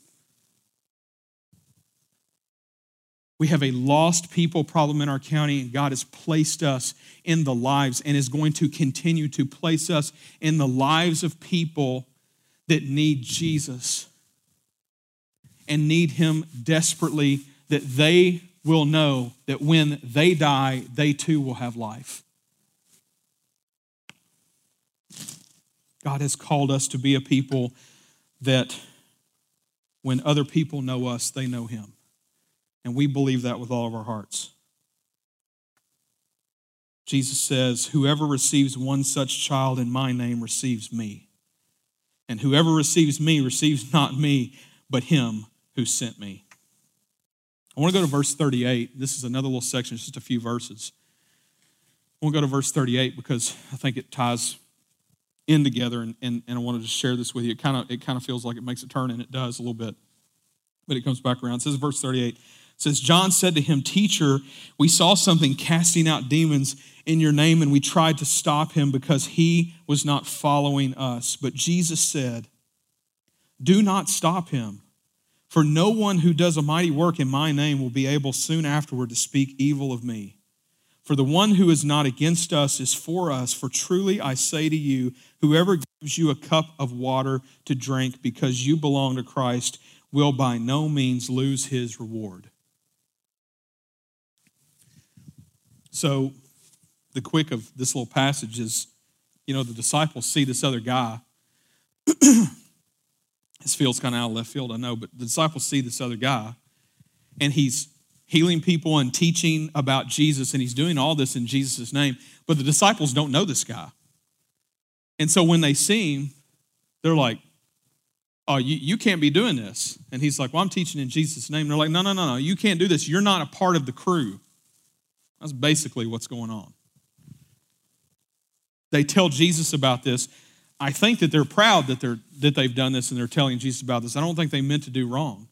We have a lost people problem in our county, and God has placed us in the lives and is going to continue to place us in the lives of people that need Jesus and need Him desperately, that they will know that when they die, they too will have life. God has called us to be a people that when other people know us, they know Him. And we believe that with all of our hearts. Jesus says, Whoever receives one such child in my name receives me. And whoever receives me receives not me, but him who sent me. I want to go to verse 38. This is another little section, just a few verses. I want to go to verse 38 because I think it ties in together, and, and, and I wanted to share this with you. It kind of it kind of feels like it makes a turn, and it does a little bit, but it comes back around. It says verse 38. It says, John said to him, Teacher, we saw something casting out demons in your name, and we tried to stop him because he was not following us. But Jesus said, Do not stop him for no one who does a mighty work in my name will be able soon afterward to speak evil of me. For the one who is not against us is for us. For truly I say to you, whoever gives you a cup of water to drink because you belong to Christ will by no means lose his reward. So, the quick of this little passage is you know, the disciples see this other guy This field's kind of out of left field, I know, but the disciples see this other guy, and he's healing people and teaching about Jesus, and he's doing all this in Jesus' name. But the disciples don't know this guy. And so when they see him, they're like, Oh, you, you can't be doing this. And he's like, Well, I'm teaching in Jesus' name. And they're like, No, no, no, no, you can't do this. You're not a part of the crew. That's basically what's going on. They tell Jesus about this, I think that they're proud that, they're, that they've done this and they're telling Jesus about this. I don't think they meant to do wrong.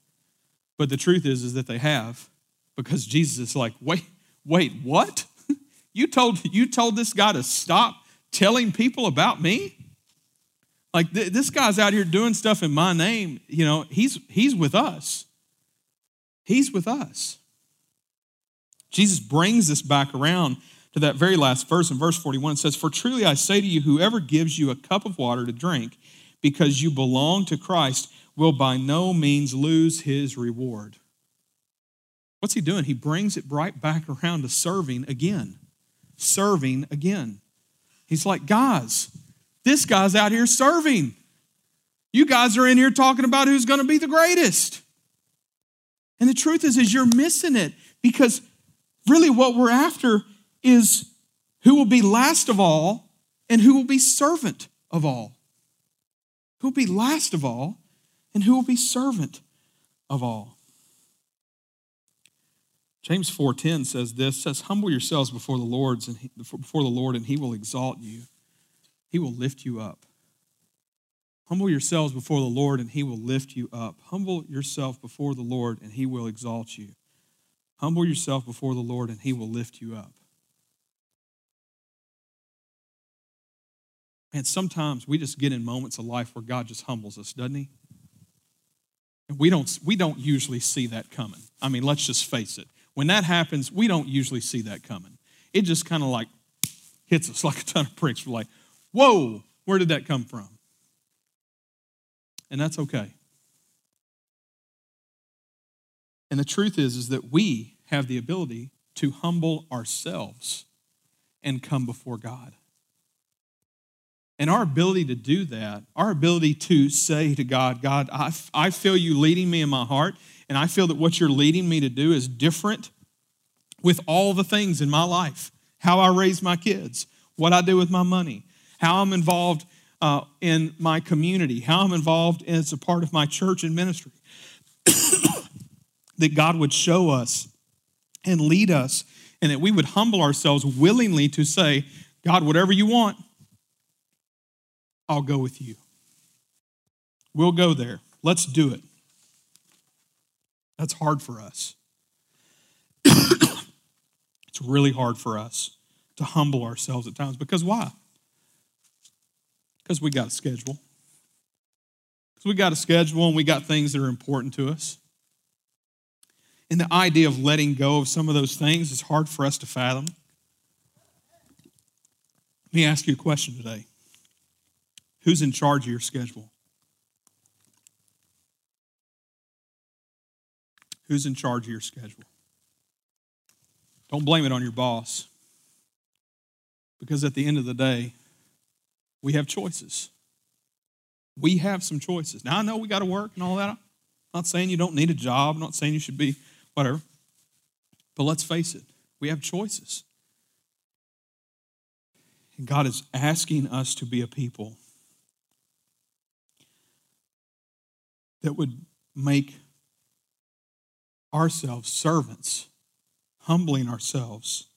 But the truth is, is that they have because Jesus is like, wait, wait, what? you, told, you told this guy to stop telling people about me? Like th- this guy's out here doing stuff in my name, you know, he's he's with us. He's with us. Jesus brings this back around to that very last verse in verse 41 it says, For truly I say to you, whoever gives you a cup of water to drink because you belong to Christ will by no means lose his reward. What's he doing? He brings it right back around to serving again. Serving again. He's like, guys, this guy's out here serving. You guys are in here talking about who's going to be the greatest. And the truth is, is you're missing it because really what we're after is who will be last of all and who will be servant of all. Who will be last of all and who will be servant of all. James 4:10 says this says humble yourselves before the Lord's and he, before the Lord and he will exalt you. He will lift you up. Humble yourselves before the Lord and he will lift you up. Humble yourself before the Lord and he will exalt you. Humble yourself before the Lord and he will lift you up. And sometimes we just get in moments of life where God just humbles us, doesn't he? And we don't, we don't usually see that coming. I mean, let's just face it. When that happens, we don't usually see that coming. It just kind of like hits us like a ton of pricks. We're like, whoa, where did that come from? And that's okay. And the truth is, is that we have the ability to humble ourselves and come before God. And our ability to do that, our ability to say to God, God, I, I feel you leading me in my heart, and I feel that what you're leading me to do is different with all the things in my life how I raise my kids, what I do with my money, how I'm involved uh, in my community, how I'm involved as a part of my church and ministry. that God would show us and lead us, and that we would humble ourselves willingly to say, God, whatever you want, I'll go with you. We'll go there. Let's do it. That's hard for us. it's really hard for us to humble ourselves at times. Because why? Because we got a schedule. Because we got a schedule and we got things that are important to us. And the idea of letting go of some of those things is hard for us to fathom. Let me ask you a question today Who's in charge of your schedule? Who's in charge of your schedule? Don't blame it on your boss. Because at the end of the day, we have choices. We have some choices. Now, I know we got to work and all that. I'm not saying you don't need a job, I'm not saying you should be whatever. But let's face it, we have choices. And God is asking us to be a people that would make ourselves servants, humbling ourselves,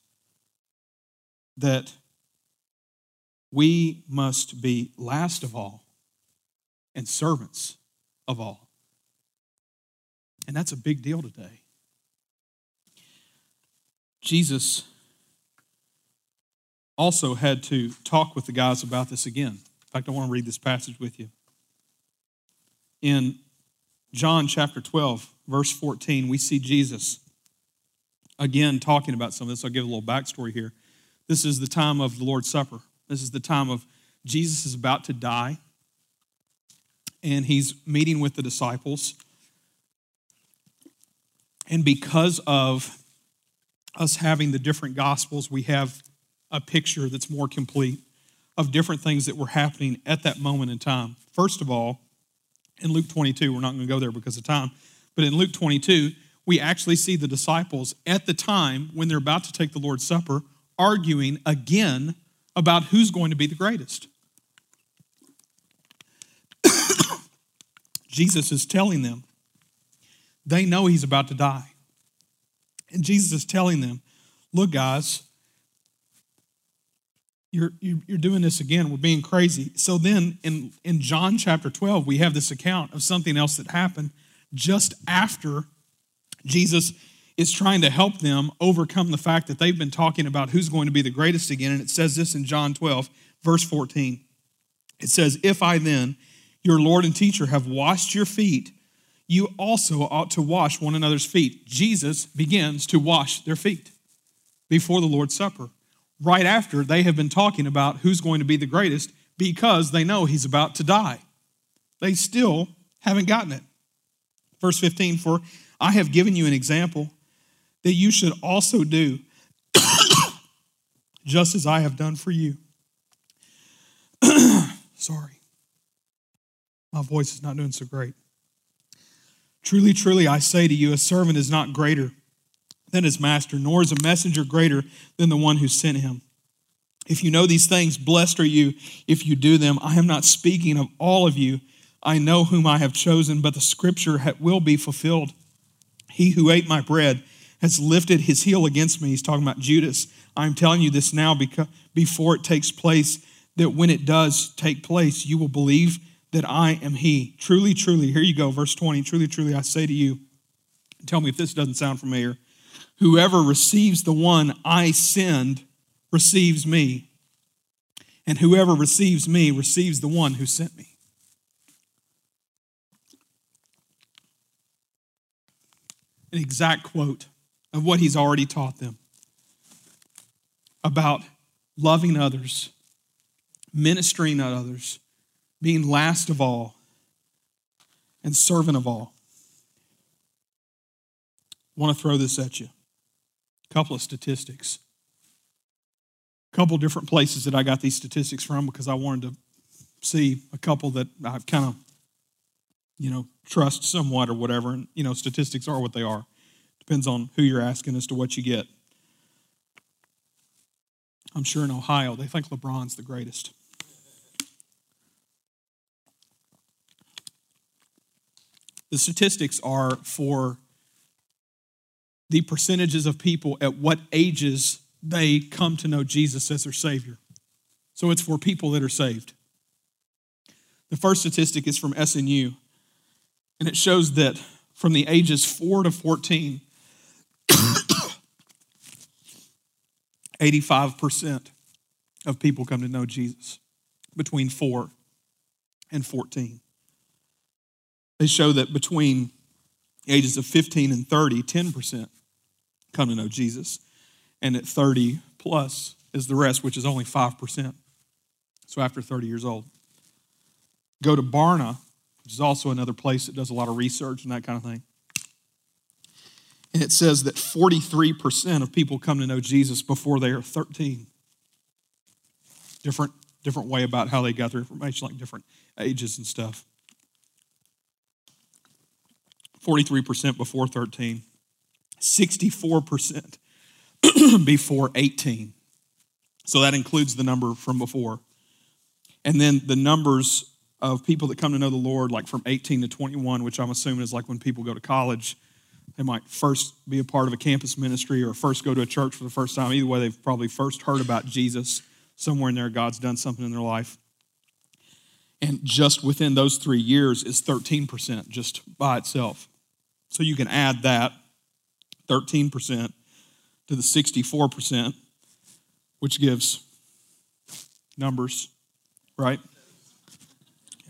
that we must be last of all and servants of all. And that's a big deal today. Jesus also had to talk with the guys about this again. In fact, I want to read this passage with you. In John chapter 12, verse 14, we see Jesus again talking about some of this. I'll give a little backstory here. This is the time of the Lord's Supper. This is the time of Jesus is about to die, and he's meeting with the disciples. And because of us having the different gospels, we have a picture that's more complete of different things that were happening at that moment in time. First of all, in Luke 22, we're not going to go there because of time, but in Luke 22, we actually see the disciples at the time when they're about to take the Lord's Supper arguing again about who's going to be the greatest. Jesus is telling them, they know he's about to die. And Jesus is telling them, look, guys, you're, you're doing this again. We're being crazy. So then in, in John chapter 12, we have this account of something else that happened just after Jesus is trying to help them overcome the fact that they've been talking about who's going to be the greatest again. And it says this in John 12, verse 14. It says, If I then, your Lord and teacher, have washed your feet, you also ought to wash one another's feet. Jesus begins to wash their feet before the Lord's Supper, right after they have been talking about who's going to be the greatest because they know he's about to die. They still haven't gotten it. Verse 15 For I have given you an example that you should also do, just as I have done for you. Sorry. My voice is not doing so great. Truly, truly, I say to you, a servant is not greater than his master, nor is a messenger greater than the one who sent him. If you know these things, blessed are you if you do them. I am not speaking of all of you. I know whom I have chosen, but the scripture will be fulfilled. He who ate my bread has lifted his heel against me. He's talking about Judas. I'm telling you this now because before it takes place, that when it does take place, you will believe that I am he. Truly, truly, here you go, verse 20. Truly, truly, I say to you, tell me if this doesn't sound familiar. Whoever receives the one I send receives me, and whoever receives me receives the one who sent me. An exact quote of what he's already taught them about loving others, ministering to others, being last of all, and servant of all. Want to throw this at you. A couple of statistics A couple different places that I got these statistics from because I wanted to see a couple that I've kind of, you know, trust somewhat or whatever. And, you know, statistics are what they are. Depends on who you're asking as to what you get. I'm sure in Ohio, they think LeBron's the greatest. The statistics are for the percentages of people at what ages they come to know Jesus as their Savior. So it's for people that are saved. The first statistic is from SNU, and it shows that from the ages 4 to 14, 85% of people come to know Jesus between 4 and 14. They show that between the ages of 15 and 30, 10% come to know Jesus and at 30 plus is the rest, which is only 5%. So after 30 years old. Go to Barna, which is also another place that does a lot of research and that kind of thing. And it says that 43% of people come to know Jesus before they are 13. Different, different way about how they got their information, like different ages and stuff. 43% before 13. 64% before 18. So that includes the number from before. And then the numbers of people that come to know the Lord, like from 18 to 21, which I'm assuming is like when people go to college. They might first be a part of a campus ministry or first go to a church for the first time. Either way, they've probably first heard about Jesus. Somewhere in there, God's done something in their life. And just within those three years is 13% just by itself. So you can add that 13% to the 64%, which gives numbers, right?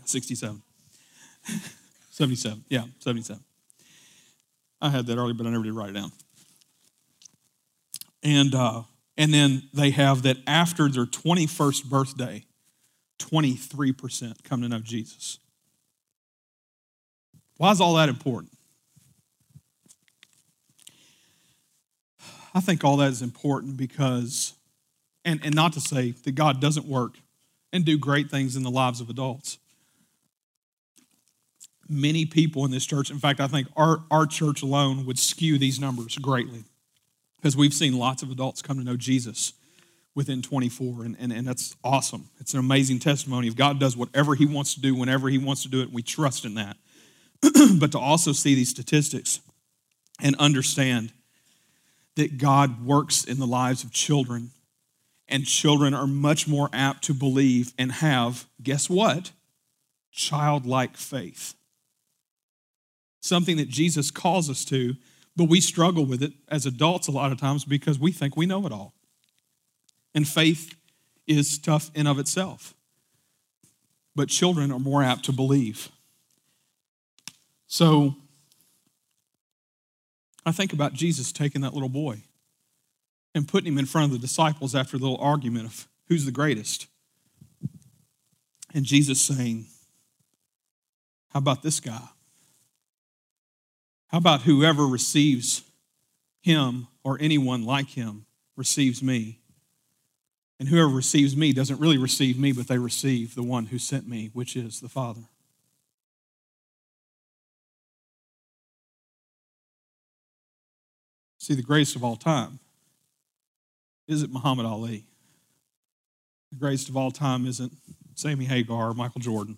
67. 77. Yeah, 77. I had that earlier, but I never did write it down. And, uh, and then they have that after their 21st birthday, 23% come to know Jesus. Why is all that important? I think all that is important because, and, and not to say that God doesn't work and do great things in the lives of adults. Many people in this church, in fact, I think our, our church alone would skew these numbers greatly because we've seen lots of adults come to know Jesus within 24, and, and, and that's awesome. It's an amazing testimony of God does whatever He wants to do whenever He wants to do it, and we trust in that. but to also see these statistics and understand that God works in the lives of children, and children are much more apt to believe and have, guess what? Childlike faith. Something that Jesus calls us to, but we struggle with it as adults a lot of times because we think we know it all. And faith is tough in of itself. But children are more apt to believe. So I think about Jesus taking that little boy and putting him in front of the disciples after the little argument of who's the greatest. And Jesus saying, How about this guy? How about whoever receives him or anyone like him receives me? And whoever receives me doesn't really receive me, but they receive the one who sent me, which is the Father. See, the greatest of all time isn't Muhammad Ali. The greatest of all time isn't Sammy Hagar Michael Jordan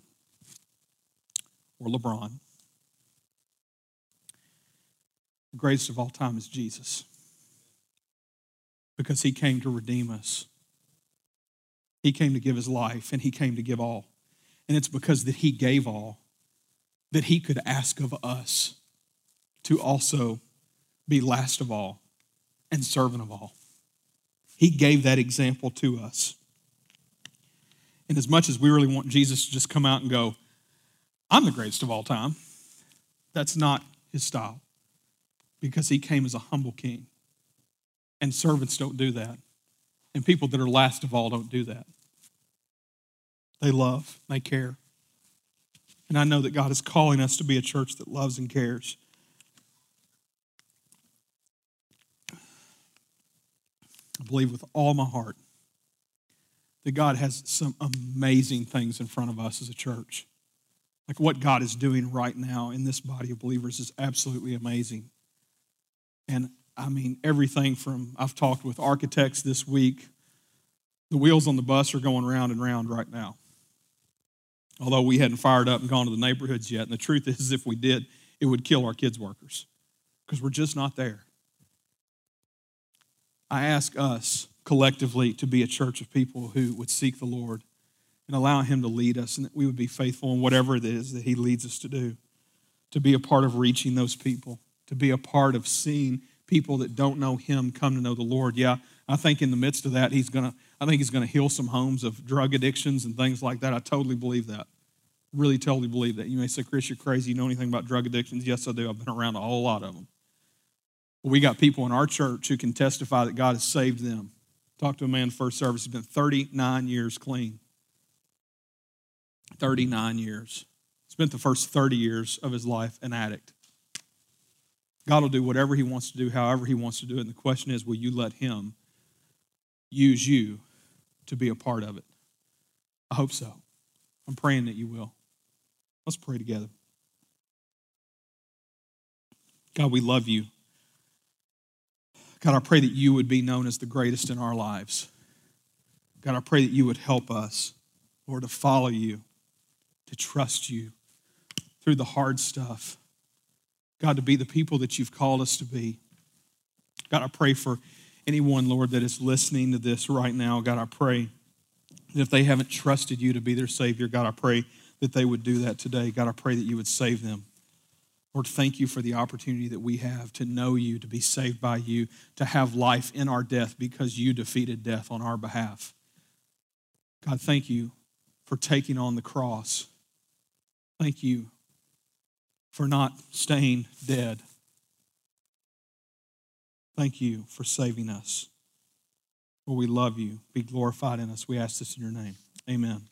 or LeBron. The greatest of all time is Jesus because he came to redeem us. He came to give his life and he came to give all. And it's because that he gave all that he could ask of us to also be last of all and servant of all. He gave that example to us. And as much as we really want Jesus to just come out and go, I'm the greatest of all time, that's not his style because he came as a humble king. And servants don't do that. And people that are last of all don't do that. They love, they care. And I know that God is calling us to be a church that loves and cares. I believe with all my heart that God has some amazing things in front of us as a church. Like what God is doing right now in this body of believers is absolutely amazing. And I mean, everything from I've talked with architects this week, the wheels on the bus are going round and round right now. Although we hadn't fired up and gone to the neighborhoods yet. And the truth is, if we did, it would kill our kids' workers because we're just not there. I ask us collectively to be a church of people who would seek the Lord and allow Him to lead us, and that we would be faithful in whatever it is that He leads us to do, to be a part of reaching those people, to be a part of seeing people that don't know Him come to know the Lord. Yeah, I think in the midst of that, He's gonna. I think He's gonna heal some homes of drug addictions and things like that. I totally believe that. Really, totally believe that. You may say, Chris, you're crazy. You know anything about drug addictions? Yes, I do. I've been around a whole lot of them. We got people in our church who can testify that God has saved them. Talked to a man first service, he's been 39 years clean. 39 years. Spent the first 30 years of his life an addict. God will do whatever he wants to do, however he wants to do it. And the question is, will you let him use you to be a part of it? I hope so. I'm praying that you will. Let's pray together. God, we love you. God, I pray that you would be known as the greatest in our lives. God, I pray that you would help us, Lord, to follow you, to trust you through the hard stuff. God, to be the people that you've called us to be. God, I pray for anyone, Lord, that is listening to this right now. God, I pray that if they haven't trusted you to be their Savior, God, I pray that they would do that today. God, I pray that you would save them. Lord, thank you for the opportunity that we have to know you, to be saved by you, to have life in our death because you defeated death on our behalf. God, thank you for taking on the cross. Thank you for not staying dead. Thank you for saving us. Lord, we love you. Be glorified in us. We ask this in your name. Amen.